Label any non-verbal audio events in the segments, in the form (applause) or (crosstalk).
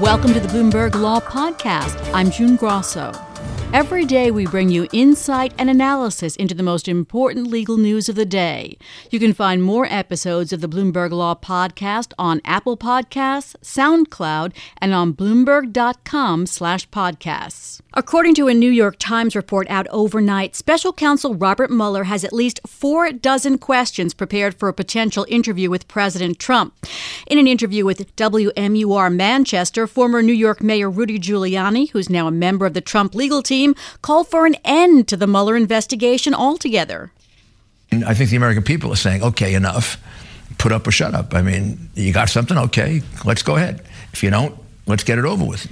Welcome to the Bloomberg Law Podcast. I'm June Grasso. Every day, we bring you insight and analysis into the most important legal news of the day. You can find more episodes of the Bloomberg Law Podcast on Apple Podcasts, SoundCloud, and on Bloomberg.com/podcasts. According to a New York Times report out overnight, Special Counsel Robert Mueller has at least four dozen questions prepared for a potential interview with President Trump. In an interview with WMUR Manchester, former New York Mayor Rudy Giuliani, who's now a member of the Trump legal team, called for an end to the Mueller investigation altogether. I think the American people are saying, okay, enough. Put up or shut up. I mean, you got something? Okay, let's go ahead. If you don't, let's get it over with.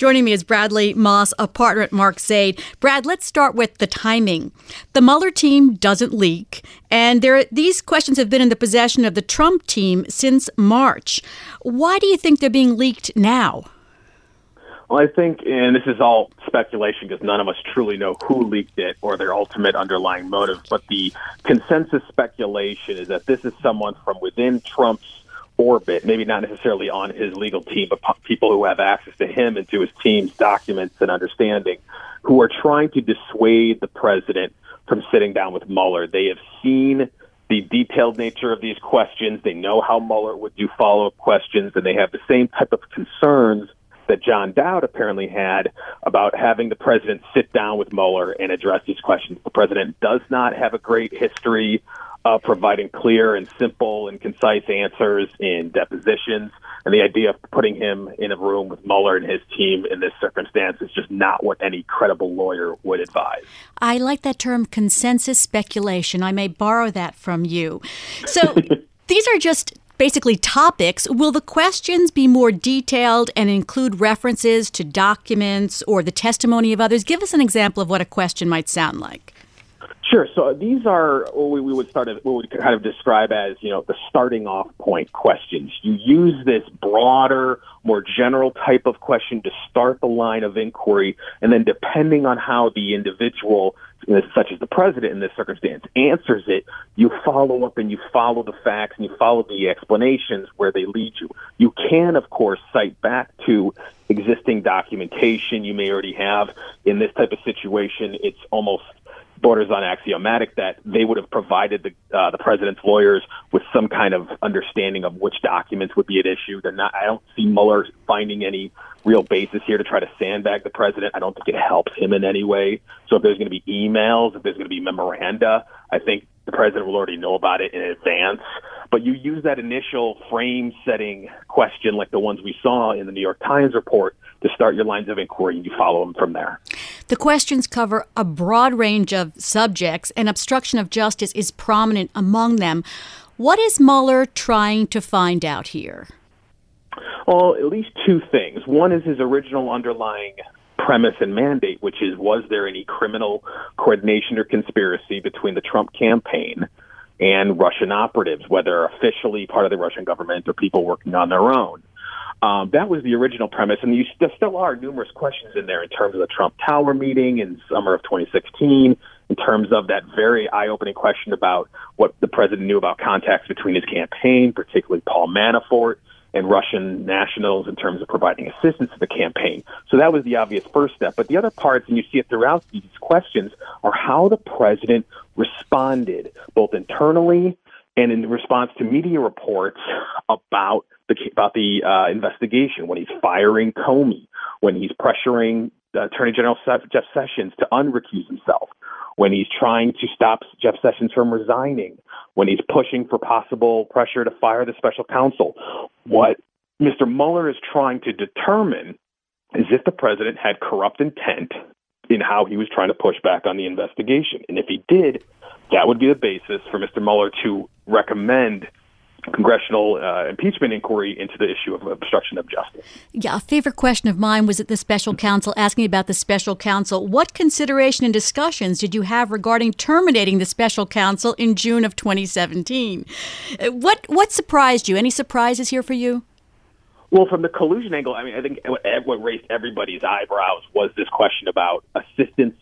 Joining me is Bradley Moss, a partner at Mark Zaid. Brad, let's start with the timing. The Mueller team doesn't leak, and there, these questions have been in the possession of the Trump team since March. Why do you think they're being leaked now? Well, I think, and this is all speculation because none of us truly know who leaked it or their ultimate underlying motive, but the consensus speculation is that this is someone from within Trump's orbit, maybe not necessarily on his legal team, but people who have access to him and to his team's documents and understanding, who are trying to dissuade the president from sitting down with Mueller. They have seen the detailed nature of these questions. They know how Mueller would do follow up questions, and they have the same type of concerns that John Dowd apparently had about having the president sit down with Mueller and address these questions. The president does not have a great history of providing clear and simple and concise answers in depositions. And the idea of putting him in a room with Mueller and his team in this circumstance is just not what any credible lawyer would advise. I like that term consensus speculation. I may borrow that from you. So (laughs) these are just basically topics, will the questions be more detailed and include references to documents or the testimony of others? Give us an example of what a question might sound like. Sure. So these are what we, would start what we kind of describe as you know the starting off point questions. You use this broader, more general type of question to start the line of inquiry, and then depending on how the individual, such as the president in this circumstance, answers it, you follow up and you follow the facts and you follow the explanations where they lead you. You can, of course, cite back to existing documentation you may already have. In this type of situation, it's almost borders on axiomatic that they would have provided the uh, the president's lawyers with some kind of understanding of which documents would be at issue. They're not. I don't see Mueller finding any real basis here to try to sandbag the president. I don't think it helps him in any way. So if there's going to be emails, if there's going to be memoranda, I think the president will already know about it in advance. But you use that initial frame setting question, like the ones we saw in the New York Times report, to start your lines of inquiry and you follow them from there. The questions cover a broad range of subjects, and obstruction of justice is prominent among them. What is Mueller trying to find out here? Well, at least two things. One is his original underlying premise and mandate, which is was there any criminal coordination or conspiracy between the Trump campaign and Russian operatives, whether officially part of the Russian government or people working on their own? Um, that was the original premise, and you, there still are numerous questions in there in terms of the Trump Tower meeting in summer of 2016, in terms of that very eye-opening question about what the president knew about contacts between his campaign, particularly Paul Manafort, and Russian nationals in terms of providing assistance to the campaign. So that was the obvious first step. But the other parts, and you see it throughout these questions, are how the president responded, both internally and in response to media reports about the about the uh, investigation. When he's firing Comey, when he's pressuring uh, Attorney General Jeff Sessions to unrecuse himself, when he's trying to stop Jeff Sessions from resigning, when he's pushing for possible pressure to fire the special counsel. What Mr. Mueller is trying to determine is if the president had corrupt intent in how he was trying to push back on the investigation. And if he did, that would be the basis for Mr. Mueller to recommend congressional uh, impeachment inquiry into the issue of obstruction of justice. Yeah, a favorite question of mine was at the special counsel asking about the special counsel. What consideration and discussions did you have regarding terminating the special counsel in June of 2017? Uh, what what surprised you? Any surprises here for you? Well, from the collusion angle, I mean, I think what, what raised everybody's eyebrows was this question about assistance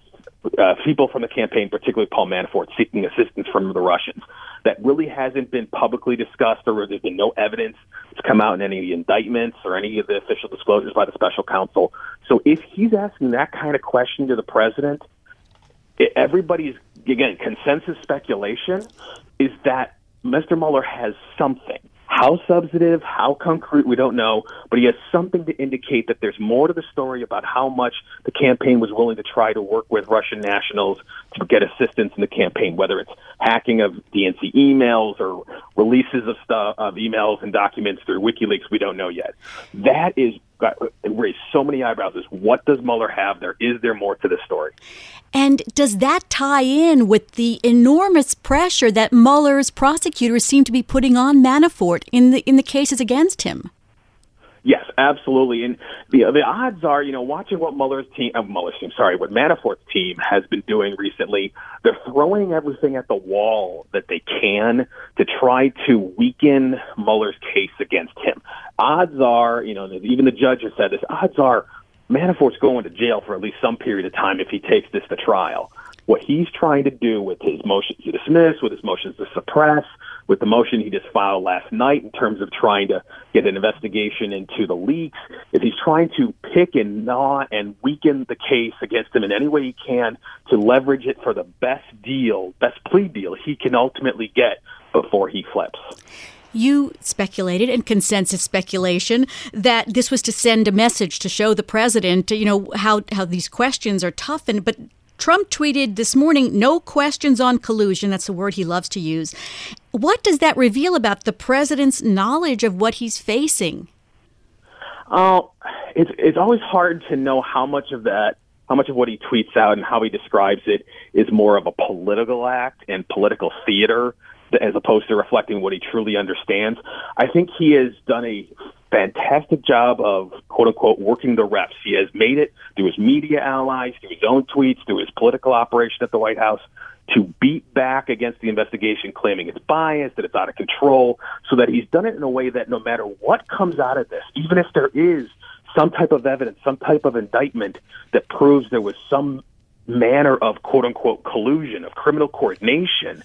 uh, people from the campaign, particularly Paul Manafort, seeking assistance from the Russians. That really hasn't been publicly discussed, or there's been no evidence that's come out in any of the indictments or any of the official disclosures by the special counsel. So if he's asking that kind of question to the president, everybody's again consensus speculation is that Mr. Mueller has something how substantive, how concrete, we don't know, but he has something to indicate that there's more to the story about how much the campaign was willing to try to work with Russian nationals to get assistance in the campaign, whether it's hacking of DNC emails or releases of stuff of emails and documents through WikiLeaks, we don't know yet. That is uh, raised so many eyebrows is what does Mueller have there? Is there more to the story? And does that tie in with the enormous pressure that Mueller's prosecutors seem to be putting on Manafort in the in the cases against him? Yes, absolutely. And the the odds are, you know, watching what Mueller's team, uh, Mueller's team, sorry, what Manafort's team has been doing recently, they're throwing everything at the wall that they can to try to weaken Mueller's case against him. Odds are, you know, even the judge has said this. Odds are, Manafort's going to jail for at least some period of time if he takes this to trial. What he's trying to do with his motions to dismiss, with his motions to suppress, with the motion he just filed last night in terms of trying to get an investigation into the leaks, is he's trying to pick and gnaw and weaken the case against him in any way he can to leverage it for the best deal, best plea deal he can ultimately get before he flips. You speculated, and consensus speculation, that this was to send a message to show the president, you know, how, how these questions are tough. And but Trump tweeted this morning, "No questions on collusion." That's the word he loves to use. What does that reveal about the president's knowledge of what he's facing? Uh, it's it's always hard to know how much of that how much of what he tweets out and how he describes it is more of a political act and political theater as opposed to reflecting what he truly understands. I think he has done a fantastic job of quote unquote working the reps. He has made it through his media allies, through his own tweets, through his political operation at the White House to beat back against the investigation, claiming it's biased, that it's out of control, so that he's done it in a way that no matter what comes out of this, even if there is some type of evidence, some type of indictment that proves there was some manner of quote unquote collusion, of criminal coordination,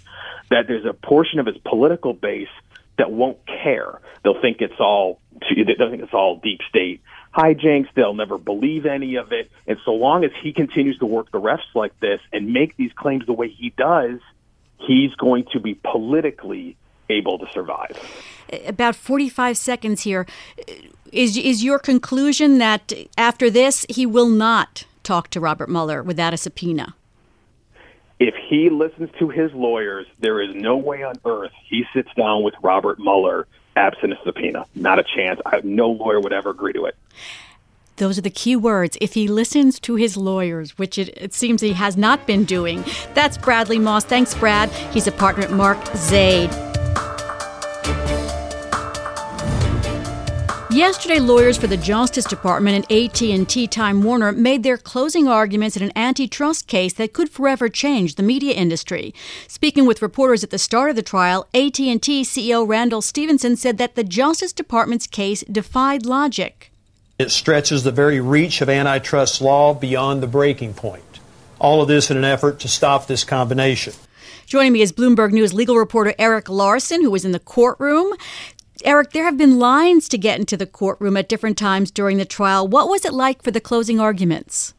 that there's a portion of his political base that won't care. They'll think it's all they'll think it's all deep state hijinks. They'll never believe any of it. And so long as he continues to work the refs like this and make these claims the way he does, he's going to be politically able to survive. About 45 seconds here. Is is your conclusion that after this he will not talk to Robert Mueller without a subpoena? If he listens to his lawyers, there is no way on earth he sits down with Robert Mueller absent a subpoena. Not a chance. I, no lawyer would ever agree to it. Those are the key words. If he listens to his lawyers, which it, it, seems he has not been doing. That's Bradley Moss. Thanks, Brad. He's a partner at Mark Zaid. Yesterday, lawyers for the Justice Department and AT&T Time Warner made their closing arguments in an antitrust case that could forever change the media industry. Speaking with reporters at the start of the trial, AT&T CEO Randall Stephenson said that the Justice Department's case defied logic. It stretches the very reach of antitrust law beyond the breaking point. All of this in an effort to stop this combination. Joining me is Bloomberg News legal reporter Erik Larson, who was in the courtroom. Erik, there have been lines to get into the courtroom at different times during the trial. What was it like for the closing arguments?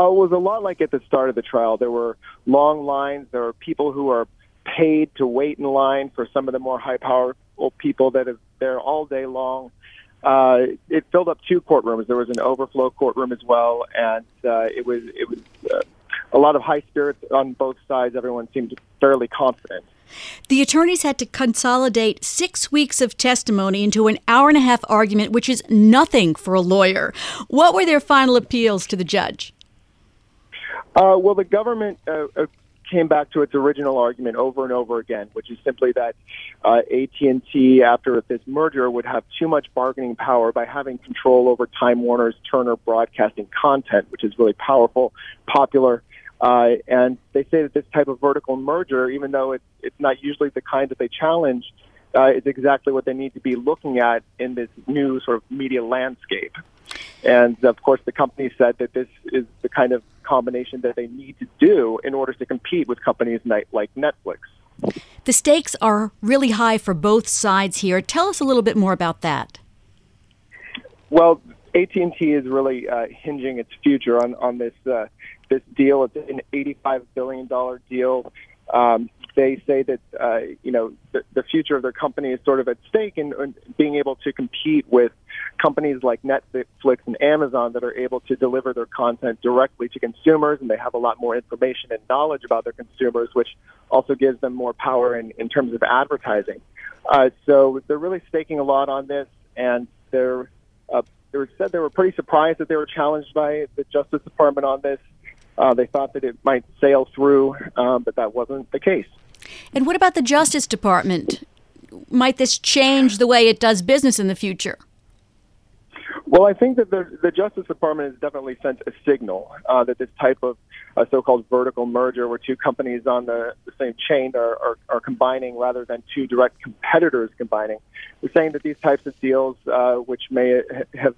Uh, it was a lot like at the start of the trial. There were long lines. There were people who are paid to wait in line for some of the more high powerful people that are there all day long. Uh, it filled up two courtrooms. There was an overflow courtroom as well, and uh, it was it was uh, a lot of high spirits on both sides. Everyone seemed fairly confident. The attorneys had to consolidate six weeks of testimony into an hour and a half argument, which is nothing for a lawyer. What were their final appeals to the judge? Uh, well, the government uh, uh came back to its original argument over and over again, which is simply that uh, AT&T, after this merger, would have too much bargaining power by having control over Time Warner's Turner Broadcasting content, which is really powerful, popular, uh, and they say that this type of vertical merger, even though it's, it's not usually the kind that they challenge, uh, is exactly what they need to be looking at in this new sort of media landscape. And of course, the company said that this is the kind of combination that they need to do in order to compete with companies like Netflix. The stakes are really high for both sides here. Tell us a little bit more about that. Well, AT&T is really uh, hinging its future on on this uh, this deal. It's an 85 billion dollar deal. Um, they say that uh, you know the, the future of their company is sort of at stake in, in being able to compete with companies like Netflix and Amazon that are able to deliver their content directly to consumers, and they have a lot more information and knowledge about their consumers, which also gives them more power in, in terms of advertising. Uh, so they're really staking a lot on this, and they're uh, they were said they were pretty surprised that they were challenged by the Justice Department on this. Uh, they thought that it might sail through, um, but that wasn't the case. And what about the Justice Department? Might this change the way it does business in the future? Well, I think that the, the Justice Department has definitely sent a signal uh, that this type of uh, so-called vertical merger, where two companies on the, the same chain are, are, are combining rather than two direct competitors combining, we're saying that these types of deals, uh, which may have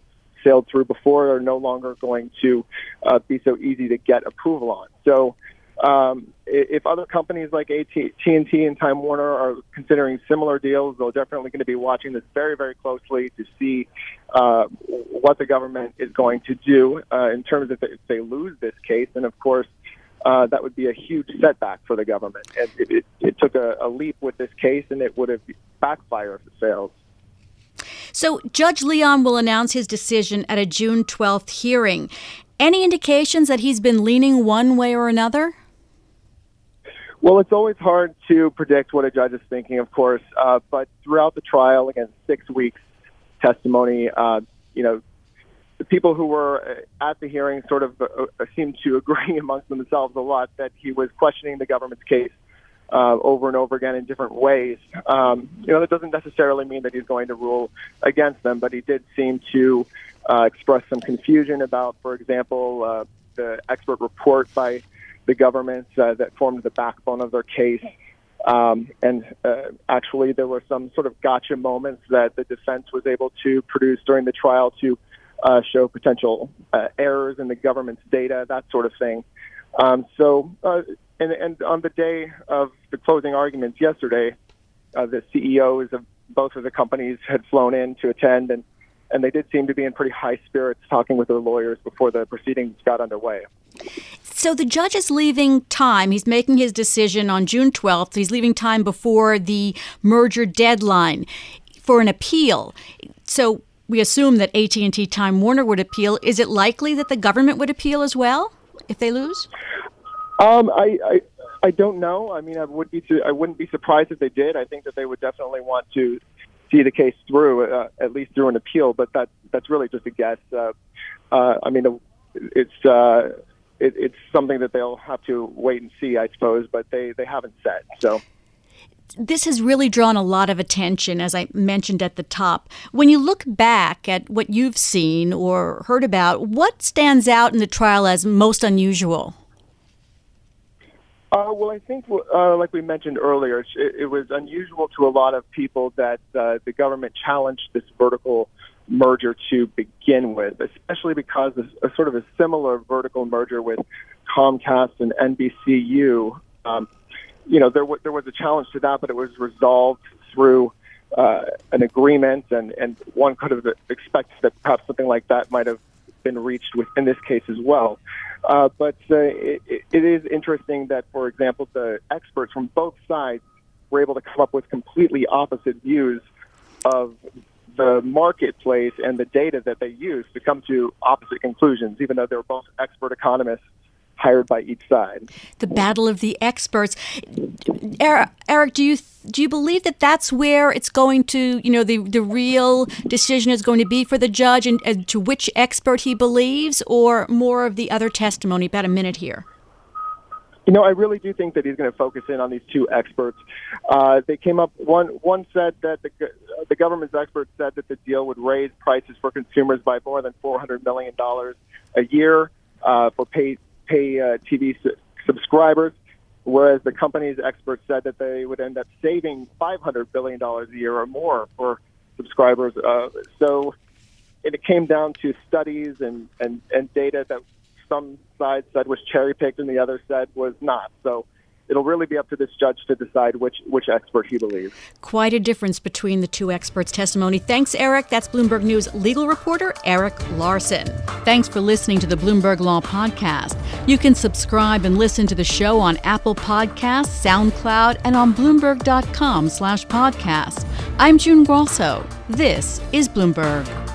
sailed through before, are no longer going to uh, be so easy to get approval on. So um, if other companies like AT&T and Time Warner are considering similar deals, they're definitely going to be watching this very, very closely to see uh, what the government is going to do uh, in terms of if they lose this case. And of course, uh, that would be a huge setback for the government. And it, it, it took a, a leap with this case, and it would have backfired if it fails. So, Judge Leon will announce his decision at a June 12th hearing. Any indications that he's been leaning one way or another? Well, it's always hard to predict what a judge is thinking, of course. Uh, but throughout the trial, again, six weeks testimony, uh, you know, the people who were at the hearing sort of uh, uh seemed to (laughs) agree amongst themselves a lot that he was questioning the government's case uh, over and over again in different ways. Um, you know, that doesn't necessarily mean that he's going to rule against them, but he did seem to uh, express some confusion about, for example, uh, the expert report by the government uh, that formed the backbone of their case. Um, and uh, actually, there were some sort of gotcha moments that the defense was able to produce during the trial to uh, show potential uh, errors in the government's data, that sort of thing. Um, so, uh, and, and on the day of the closing arguments yesterday, uh, the CEOs of both of the companies had flown in to attend, and and they did seem to be in pretty high spirits talking with their lawyers before the proceedings got underway. So the judge is leaving time. He's making his decision on June 12th. He's leaving time before the merger deadline for an appeal. So we assume that AT&T Time Warner would appeal. Is it likely that the government would appeal as well if they lose? Um, I, I I don't know. I mean, I would be I wouldn't be surprised if they did. I think that they would definitely want to see the case through, uh, at least through an appeal. But that that's really just a guess. Uh, uh, I mean, it's uh, it, it's something that they'll have to wait and see, I suppose. But they they haven't said so. This has really drawn a lot of attention, as I mentioned at the top. When you look back at what you've seen or heard about, what stands out in the trial as most unusual? Uh, well, I think, uh, like we mentioned earlier, it, it, was unusual to a lot of people that uh, the government challenged this vertical merger to begin with, especially because a, a sort of a similar vertical merger with Comcast and NBCU. Um, you know, there, w- there was a challenge to that, but it was resolved through uh, an agreement, and, and one could have expected that perhaps something like that might have been reached within this case as well. Uh, but uh, it, it is interesting that, for example, the experts from both sides were able to come up with completely opposite views of the marketplace and the data that they use to come to opposite conclusions, even though they were both expert economists hired by each side. The battle of the experts. Erik, do you do you believe that that's where it's going to, you know, the the real decision is going to be for the judge and, and to which expert he believes, or more of the other testimony? About a minute here. You know, I really do think that he's going to focus in on these two experts. Uh, they came up. One one said that the the government's experts said that the deal would raise prices for consumers by more than four hundred million dollars a year uh, for pay pay uh, TV su- subscribers, whereas the company's experts said that they would end up saving $500 billion a year or more for subscribers. Uh, so it came down to studies and, and, and data that some side said was cherry picked and the other said was not. So it'll really be up to this judge to decide which which expert he believes. Quite a difference between the two experts' testimony. Thanks, Erik. That's Bloomberg News legal reporter Erik Larson. Thanks for listening to the Bloomberg Law Podcast. You can subscribe and listen to the show on Apple Podcasts, SoundCloud, and on Bloomberg.com/podcast. I'm June Grasso. This is Bloomberg.